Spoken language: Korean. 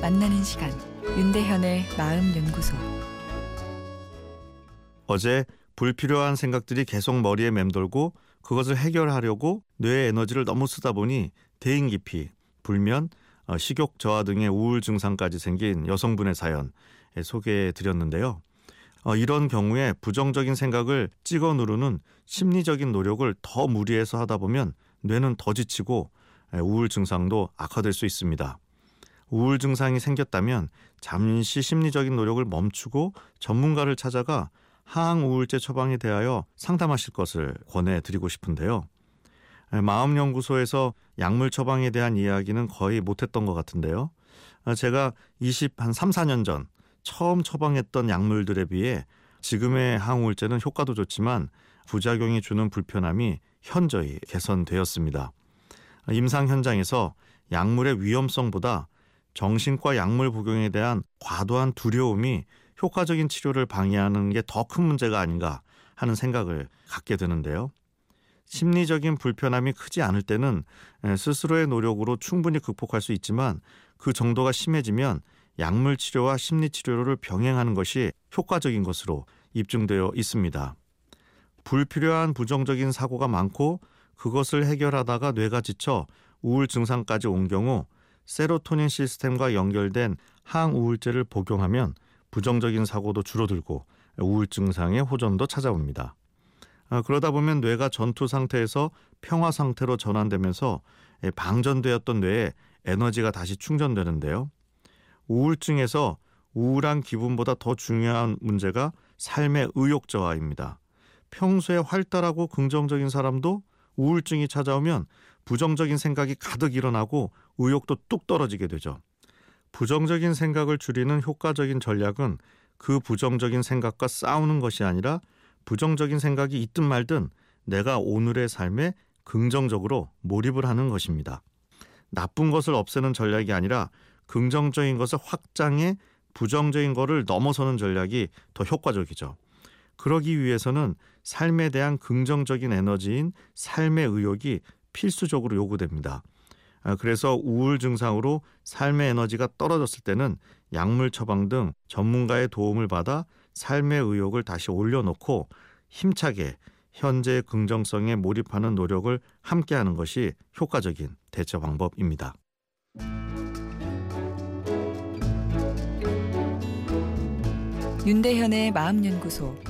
만나는 시간 윤대현의 마음 연구소 어제 불필요한 생각들이 계속 머리에 맴돌고 그것을 해결하려고 뇌의 에너지를 너무 쓰다 보니 대인 기피, 불면, 어, 식욕 저하 등의 우울 증상까지 생긴 여성분의 사연 소개해 드렸는데요. 어, 이런 경우에 부정적인 생각을 찍어 누르는 심리적인 노력을 더 무리해서 하다 보면 뇌는 더 지치고 우울 증상도 악화될 수 있습니다. 우울 증상이 생겼다면 잠시 심리적인 노력을 멈추고 전문가를 찾아가 항우울제 처방에 대하여 상담하실 것을 권해드리고 싶은데요. 마음연구소에서 약물 처방에 대한 이야기는 거의 못했던 것 같은데요. 제가 20, 한 3, 4년 전 처음 처방했던 약물들에 비해 지금의 항우울제는 효과도 좋지만 부작용이 주는 불편함이 현저히 개선되었습니다. 임상 현장에서 약물의 위험성보다 정신과 약물 복용에 대한 과도한 두려움이 효과적인 치료를 방해하는 게 더 큰 문제가 아닌가 하는 생각을 갖게 되는데요. 심리적인 불편함이 크지 않을 때는 스스로의 노력으로 충분히 극복할 수 있지만 그 정도가 심해지면 약물 치료와 심리 치료를 병행하는 것이 효과적인 것으로 입증되어 있습니다. 불필요한 부정적인 사고가 많고 그것을 해결하다가 뇌가 지쳐 우울 증상까지 온 경우 세로토닌 시스템과 연결된 항우울제를 복용하면 부정적인 사고도 줄어들고 우울증 상의 호전도 찾아옵니다. 아, 그러다 보면 뇌가 전투 상태에서 평화 상태로 전환되면서 방전되었던 뇌에 에너지가 다시 충전되는데요. 우울증에서 우울한 기분보다 더 중요한 문제가 삶의 의욕 저하입니다. 평소에 활달하고 긍정적인 사람도 우울증이 찾아오면 부정적인 생각이 가득 일어나고 의욕도 뚝 떨어지게 되죠. 부정적인 생각을 줄이는 효과적인 전략은 그 부정적인 생각과 싸우는 것이 아니라 부정적인 생각이 있든 말든 내가 오늘의 삶에 긍정적으로 몰입을 하는 것입니다. 나쁜 것을 없애는 전략이 아니라 긍정적인 것을 확장해 부정적인 것을 넘어서는 전략이 더 효과적이죠. 그러기 위해서는 삶에 대한 긍정적인 에너지인 삶의 의욕이 필수적으로 요구됩니다. 아, 그래서 우울 증상으로 삶의 에너지가 떨어졌을 때는 약물 처방 등 전문가의 도움을 받아 삶의 의욕을 다시 올려놓고 힘차게 현재의 긍정성에 몰입하는 노력을 함께하는 것이 효과적인 대처 방법입니다. 윤대현의 마음연구소